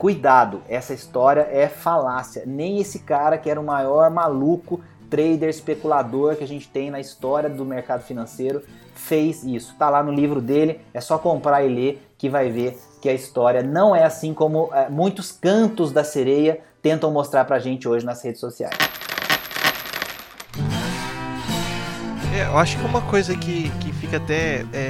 Cuidado, essa história é falácia. Nem esse cara que era o maior maluco trader especulador que a gente tem na história do mercado financeiro fez isso. Tá lá no livro dele, é só comprar e ler que vai ver que a história não é assim como é, muitos cantos da sereia tentam mostrar pra gente hoje nas redes sociais. É, eu acho que uma coisa que, que fica até é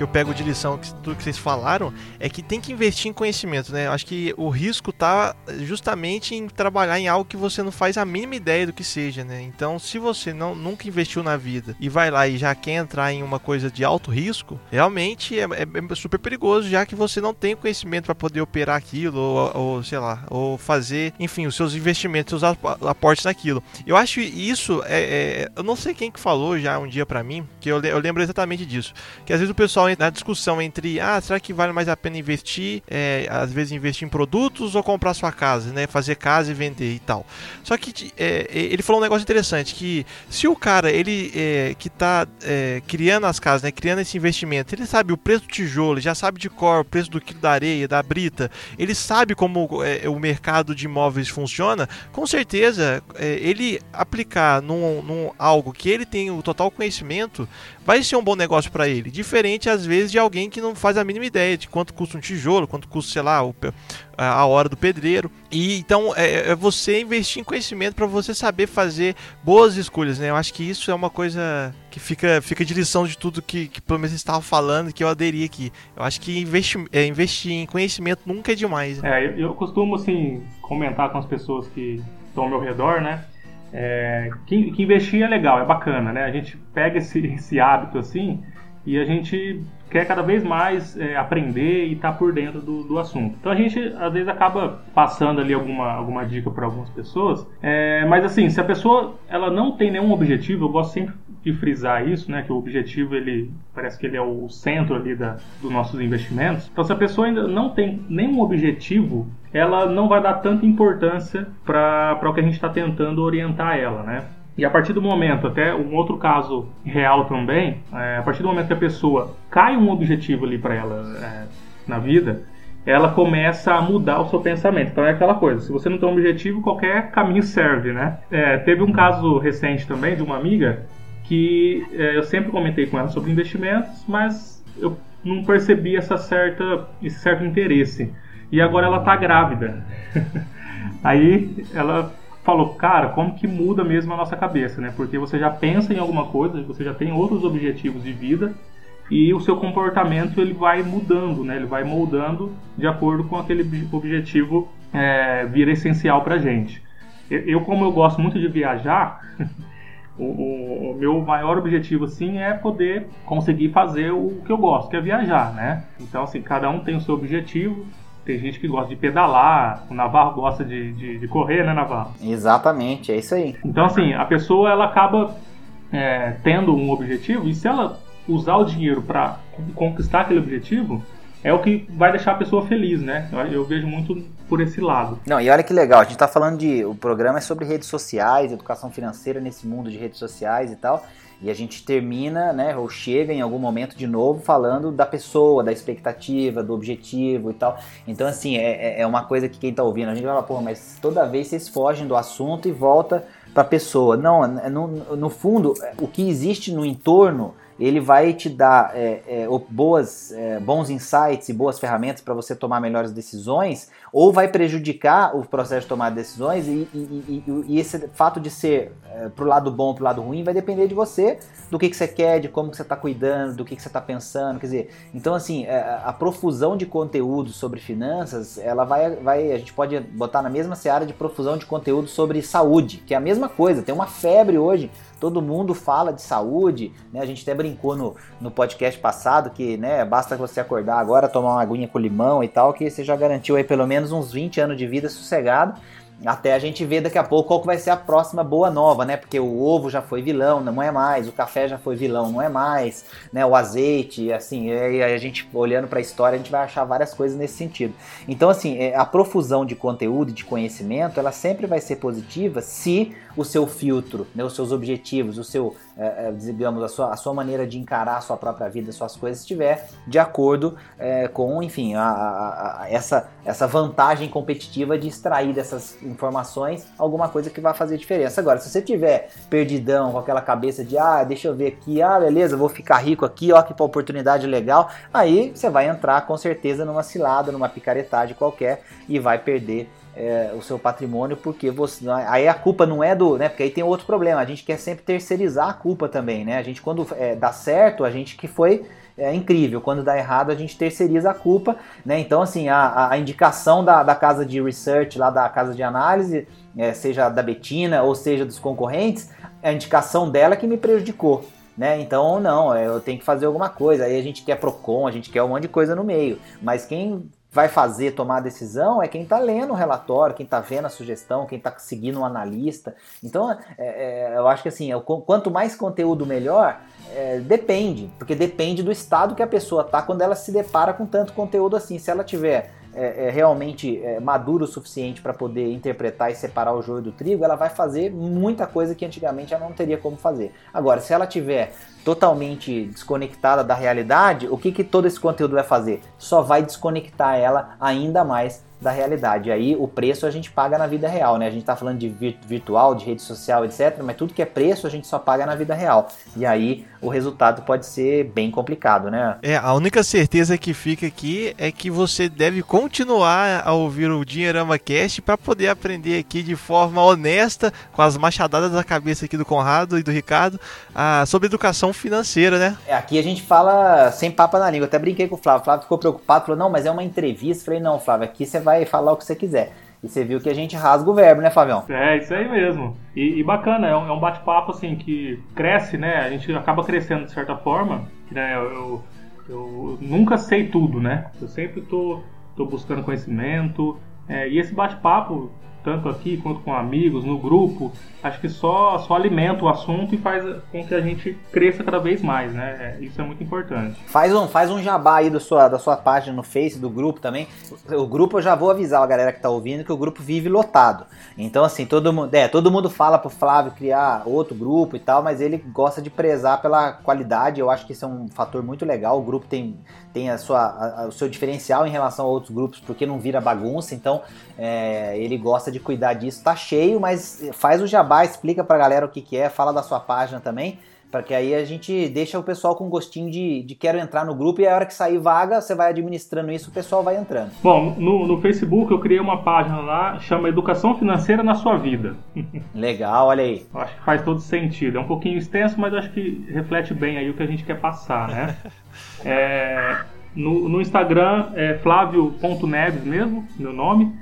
que eu pego de lição que, tudo que vocês falaram é que tem que investir em conhecimento, né? Eu acho que o risco tá justamente em trabalhar em algo que você não faz a mínima ideia do que seja, né? Então, se você não nunca investiu na vida e vai lá e já quer entrar em uma coisa de alto risco, realmente é, é, é super perigoso, já que você não tem conhecimento para poder operar aquilo ou, ou, sei lá, ou fazer, enfim, os seus investimentos, seus aportes naquilo. Eu acho isso é, é eu não sei quem que falou já um dia para mim, que eu, eu lembro exatamente disso, que às vezes o pessoal na discussão entre, ah, será que vale mais a pena investir, é, às vezes investir em produtos ou comprar sua casa, né? Fazer casa e vender e tal. Só que é, ele falou um negócio interessante, que se o cara, ele é, que é, criando as casas, né? Criando esse investimento, ele sabe o preço do tijolo, já sabe de cor o preço do quilo da areia, da brita, ele sabe como o mercado de imóveis funciona, com certeza ele aplicar num, num algo que ele tem o total conhecimento, vai ser um bom negócio para ele. Diferente, às vezes, de alguém que não faz a mínima ideia de quanto custa um tijolo, quanto custa, sei lá, a hora do pedreiro. E então é, é você investir em conhecimento para você saber fazer boas escolhas, né? Eu acho que isso é uma coisa que fica, fica de lição de tudo que, que pelo menos estava falando que eu aderi aqui. Eu acho que investir, é, investir em conhecimento nunca é demais. Né? É, eu costumo assim comentar com as pessoas que estão ao meu redor, né? É, que, que, investir é legal, é bacana, né? A gente pega esse, esse hábito assim e a gente quer cada vez mais é, aprender e estar tá por dentro do, do, assunto. Então a gente às vezes acaba passando ali alguma, alguma dica para algumas pessoas, é, mas assim, se a pessoa ela não tem nenhum objetivo, eu gosto sempre de frisar isso, né, que o objetivo ele parece que ele é o centro ali da, dos nossos investimentos. Então se a pessoa ainda não tem nenhum objetivo, ela não vai dar tanta importância para o que a gente está tentando orientar ela, né? E a partir do momento, até um outro caso real também, é, a partir do momento que a pessoa cai um objetivo ali para ela é, na vida, ela começa a mudar o seu pensamento. Então é aquela coisa, se você não tem um objetivo, qualquer caminho serve, né? É, teve um caso recente também de uma amiga que é, eu sempre comentei com ela sobre investimentos, mas eu não percebi essa certa, esse certo interesse. E agora ela está grávida. Aí ela falou, cara, como que muda mesmo a nossa cabeça, né? Porque você já pensa em alguma coisa, você já tem outros objetivos de vida e o seu comportamento ele vai mudando, né? Ele vai moldando de acordo com aquele objetivo é, vir essencial para gente. Eu, como eu gosto muito de viajar, o, o, o, meu maior objetivo assim é poder conseguir fazer o que eu gosto, que é viajar, né? Então assim, cada um tem o seu objetivo. Tem gente que gosta de pedalar, o Navarro gosta de, de, de correr, né, Navarro? Exatamente, é isso aí. Então, assim, a pessoa ela acaba é, tendo um objetivo e se ela usar o dinheiro para conquistar aquele objetivo, é o que vai deixar a pessoa feliz, né? Eu, vejo muito por esse lado. Não, e olha que legal, a gente está falando de. O programa é sobre redes sociais, educação financeira nesse mundo de redes sociais e tal. E a gente termina, né, ou chega em algum momento de novo falando da pessoa, da expectativa, do objetivo e tal. Então, assim, é, é, é uma coisa que quem tá ouvindo, a gente vai falar, pô, mas toda vez vocês fogem do assunto e volta pra pessoa. Não, no, no fundo, o que existe no entorno ele vai te dar é, é, boas, é, bons insights e boas ferramentas para você tomar melhores decisões, ou vai prejudicar o processo de tomar decisões, e, e, e, e esse fato de ser é, pro lado bom ou pro lado ruim vai depender de você, do que, que você quer, de como que você está cuidando, do que, que você está pensando, quer dizer, então assim, é, a profusão de conteúdo sobre finanças, ela vai, vai, a gente pode botar na mesma seara de profusão de conteúdo sobre saúde, que é a mesma coisa, tem uma febre hoje todo mundo fala de saúde, né? A gente até brincou no, no podcast passado que, né, basta você acordar agora, tomar uma aguinha com limão e tal, que você já garantiu aí pelo menos uns 20 anos de vida sossegado até a gente ver daqui a pouco qual que vai ser a próxima boa nova, né? Porque o ovo já foi vilão, não é mais, o café já foi vilão, não é mais, né? O azeite, assim, e a gente olhando para a história, a gente vai achar várias coisas nesse sentido. Então, assim, é, a profusão de conteúdo de conhecimento, ela sempre vai ser positiva se o seu filtro, né, os seus objetivos, o seu, é, digamos, a sua, a sua maneira de encarar a sua própria vida, suas coisas, estiver de acordo é, com, enfim, a, a, a, essa, essa vantagem competitiva de extrair dessas informações alguma coisa que vai fazer diferença. Agora, se você tiver perdidão com aquela cabeça de, ah, deixa eu ver aqui, ah, beleza, vou ficar rico aqui, ó, que oportunidade legal, aí você vai entrar com certeza numa cilada, numa picaretagem qualquer e vai perder é, o seu patrimônio, porque você. Aí a culpa não é do. Né, porque aí tem outro problema. A gente quer sempre terceirizar a culpa também, né? A gente, quando é, dá certo, a gente que foi é incrível. Quando dá errado, a gente terceiriza a culpa, né? Então, assim, a, a indicação da, da casa de research, lá da casa de análise, é, seja da Betina ou seja dos concorrentes, a indicação dela que me prejudicou. Né? Então, não, é, eu tenho que fazer alguma coisa. Aí a gente quer PROCON, a gente quer um monte de coisa no meio. Mas quem vai fazer tomar a decisão é quem está lendo o relatório, quem está vendo a sugestão, quem está seguindo um analista. Então, é, é, eu acho que assim, quanto mais conteúdo melhor, é, depende, porque depende do estado que a pessoa está quando ela se depara com tanto conteúdo assim. Se ela tiver é, é realmente é, maduro o suficiente para poder interpretar e separar o joio do trigo, ela vai fazer muita coisa que antigamente ela não teria como fazer. Agora, se ela tiver totalmente desconectada da realidade, o que, que todo esse conteúdo vai fazer? Só vai desconectar ela ainda mais da realidade. Aí o preço a gente paga na vida real, né? A gente tá falando de virtual, de rede social, etc. Mas tudo que é preço a gente só paga na vida real. E aí o resultado pode ser bem complicado, né? É, a única certeza que fica aqui é que você deve continuar a ouvir o Dinheirama Cast para poder aprender aqui de forma honesta, com as machadadas da cabeça aqui do Conrado e do Ricardo, a, sobre educação financeira, né? É, aqui a gente fala sem papa na língua. Eu até brinquei com o Flávio. O Flávio ficou preocupado, falou: não, mas é uma entrevista. Eu falei: não, Flávio, aqui você vai vai falar o que você quiser. E você viu que a gente rasga o verbo, né, Fabião? É, isso aí mesmo. E, e bacana, é um, é um bate-papo assim que cresce, né? A gente acaba crescendo de certa forma. Né? Eu, eu, eu nunca sei tudo, né? Eu sempre tô, tô buscando conhecimento. É, e esse bate-papo tanto aqui quanto com amigos, no grupo, acho que só, só alimenta o assunto e faz com que a gente cresça cada vez mais, né? É, isso é muito importante. Faz um, faz um jabá aí do sua, da sua página no Face, do grupo também. O grupo eu já vou avisar a galera que tá ouvindo que o grupo vive lotado. Então, assim, todo mundo, é, todo mundo fala pro Flávio criar outro grupo e tal, mas ele gosta de prezar pela qualidade. Eu acho que isso é um fator muito legal. O grupo tem, tem a sua, a, o seu diferencial em relação a outros grupos, porque não vira bagunça. Então, é, ele gosta de cuidar disso. Tá cheio, mas faz o jabá, explica pra galera o que, que é, fala da sua página também. Para que aí a gente deixa o pessoal com gostinho de, de quero entrar no grupo e a hora que sair vaga, você vai administrando isso, o pessoal vai entrando. Bom, no, no Facebook eu criei uma página lá, chama Educação Financeira na Sua Vida. Legal, olha aí. Acho que faz todo sentido. É um pouquinho extenso, mas acho que reflete bem aí o que a gente quer passar, né? É, no, no Instagram é flávio.neves mesmo, meu nome.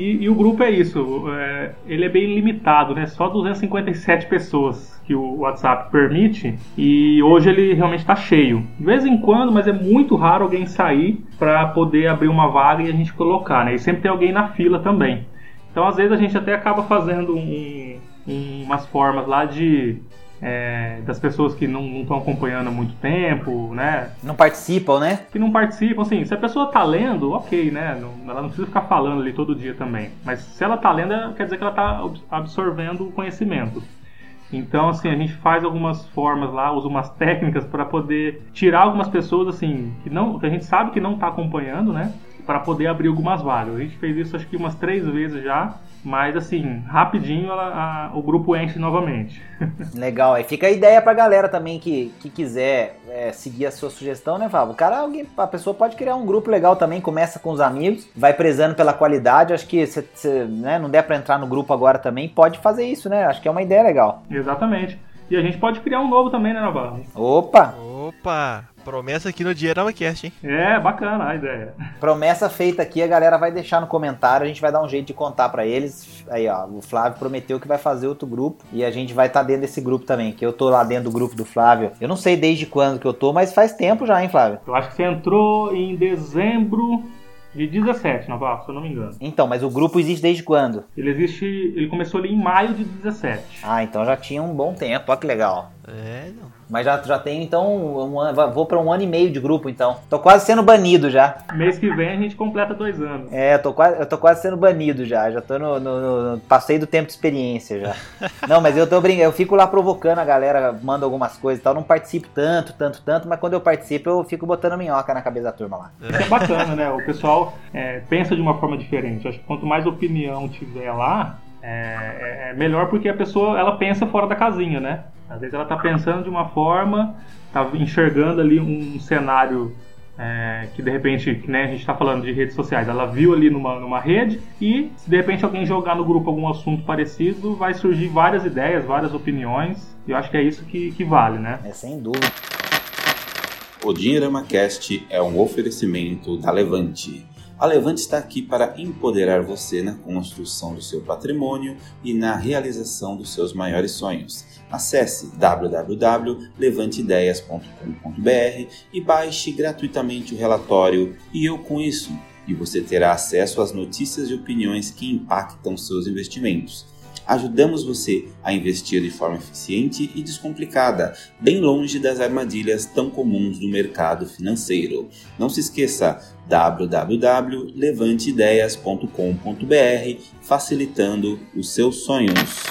E, e, o grupo é isso, é, ele é bem limitado, né? Só 257 pessoas que o WhatsApp permite e hoje ele realmente está cheio. De vez em quando, mas é muito raro alguém sair para poder abrir uma vaga e a gente colocar, né? E sempre tem alguém na fila também. Então às vezes a gente até acaba fazendo um, um, umas formas lá de é, das pessoas que não estão acompanhando há muito tempo, né? Não participam, né? Que não participam, assim, se a pessoa tá lendo, ok, né? Não, ela não precisa ficar falando ali todo dia também. Mas se ela tá lendo, quer dizer que ela tá absorvendo o conhecimento. Então, assim, a gente faz algumas formas lá, usa umas técnicas para poder tirar algumas pessoas, assim, que, não, que a gente sabe que não está acompanhando, né? Para poder abrir algumas vagas. A gente fez isso acho que umas três vezes já. Mas assim, rapidinho ela, a, o grupo enche novamente. Legal, aí fica a ideia pra galera também que, que quiser é, seguir a sua sugestão, né, Fábio? O cara, alguém, a pessoa pode criar um grupo legal também, começa com os amigos, vai prezando pela qualidade. Acho que se, né, não der pra entrar no grupo agora também, pode fazer isso, né? Acho que é uma ideia legal. Exatamente. E a gente pode criar um novo também, né, Navarro? Opa! Opa! Promessa aqui no Dinheirama Cast, hein? É, bacana a ideia. Promessa feita aqui, a galera vai deixar no comentário, a gente vai dar um jeito de contar para eles. Aí, ó, o Flávio prometeu que vai fazer outro grupo e a gente vai estar tá dentro desse grupo também, que eu tô lá dentro do grupo do Flávio. Eu não sei desde quando que eu tô, mas faz tempo já, hein, Flávio? Eu acho que você entrou em dezembro de 17, Navarro, se eu não me engano. Então, mas o grupo existe desde quando? Ele existe. Ele começou ali em maio de 17. Ah, então já tinha um bom tempo, olha que legal. É, não. Mas já, já tenho, então, um, vou para um ano e meio de grupo, então. Tô quase sendo banido já. Mês que vem a gente completa dois anos. É, eu tô quase, eu tô quase sendo banido já. Já tô no, no, no Passei do tempo de experiência já. Não, mas eu tô brincando, eu fico lá provocando a galera, mando algumas coisas e tal. Não participo tanto, tanto, tanto, mas quando eu participo, eu fico botando minhoca na cabeça da turma lá. É bacana, né? O pessoal é, pensa de uma forma diferente. Acho que quanto mais opinião tiver lá, é, é, é melhor porque a pessoa ela pensa fora da casinha, né? Às vezes ela está pensando de uma forma, está enxergando ali um cenário é, que de repente, que né, a gente está falando de redes sociais, ela viu ali numa, numa rede e se de repente alguém jogar no grupo algum assunto parecido, vai surgir várias ideias, várias opiniões. E eu acho que é isso que, que vale, né? É sem dúvida. O Dinheirama Cast é um oferecimento da Levante. A Levante está aqui para empoderar você na construção do seu patrimônio e na realização dos seus maiores sonhos. Acesse www.levanteideias.com.br e baixe gratuitamente o relatório E Eu Com Isso e você terá acesso às notícias e opiniões que impactam seus investimentos. Ajudamos você a investir de forma eficiente e descomplicada, bem longe das armadilhas tão comuns do mercado financeiro. Não se esqueça www.levanteideias.com.br, facilitando os seus sonhos.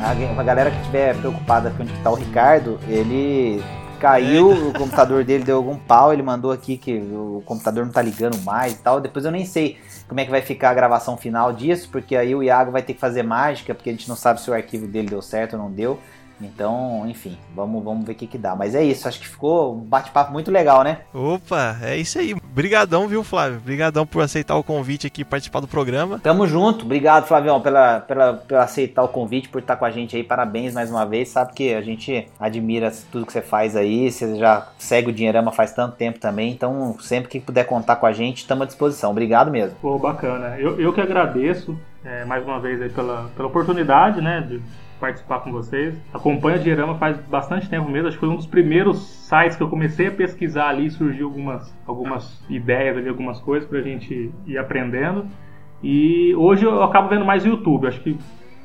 A galera que estiver preocupada com onde está o Ricardo, ele caiu, o computador dele deu algum pau, ele mandou aqui que o computador não tá ligando mais e tal. Depois eu nem sei como é que vai ficar a gravação final disso, porque aí o Iago vai ter que fazer mágica, porque a gente não sabe se o arquivo dele deu certo ou não deu. Então, enfim, vamos, vamos ver o que, que dá. Mas é isso, acho que ficou um bate-papo muito legal, né? Opa, é isso aí. Brigadão, viu, Flávio? Brigadão por aceitar o convite aqui participar do programa. Tamo junto. Obrigado, Flavião, pela, pela, por aceitar o convite, por estar com a gente aí. Parabéns mais uma vez. Sabe que a gente admira tudo que você faz aí. Você já segue o Dinheirama faz tanto tempo também. Então, sempre que puder contar com a gente, estamos à disposição. Obrigado mesmo. Pô, bacana. Eu, eu que agradeço é, mais uma vez aí pela, pela oportunidade, né? De participar com vocês. Acompanho a Dinheirama faz bastante tempo mesmo. Acho que foi um dos primeiros sites que eu comecei a pesquisar ali surgiu algumas, algumas ideias ali, algumas coisas pra gente ir aprendendo. E hoje eu acabo vendo mais YouTube. Acho que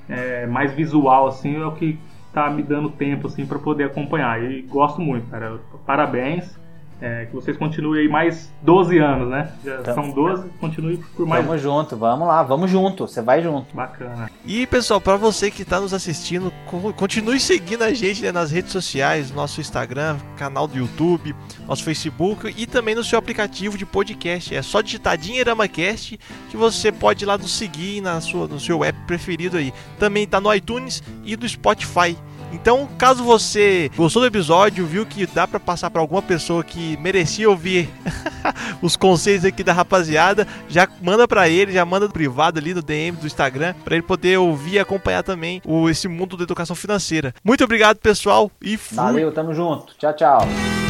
é, mais visual assim é o que tá me dando tempo assim para poder acompanhar. E gosto muito, cara. Parabéns. É, que vocês continuem aí mais 12 anos, né? Já então, são 12, continue por mais. Tamo junto, vamos lá, vamos junto, você vai junto. Bacana. E pessoal, para você que está nos assistindo, continue seguindo a gente né, nas redes sociais, nosso Instagram, canal do YouTube, nosso Facebook e também no seu aplicativo de podcast. É só digitar DinheiramaCast que você pode ir lá nos seguir na sua, no seu app preferido aí. Também está no iTunes e do Spotify. Então, caso você gostou do episódio, viu que dá para passar para alguma pessoa que merecia ouvir os conceitos aqui da rapaziada, já manda para ele, já manda privado ali no DM do Instagram, para ele poder ouvir e acompanhar também o, esse mundo da educação financeira. Muito obrigado, pessoal, e fui. Valeu, tamo junto. Tchau, tchau.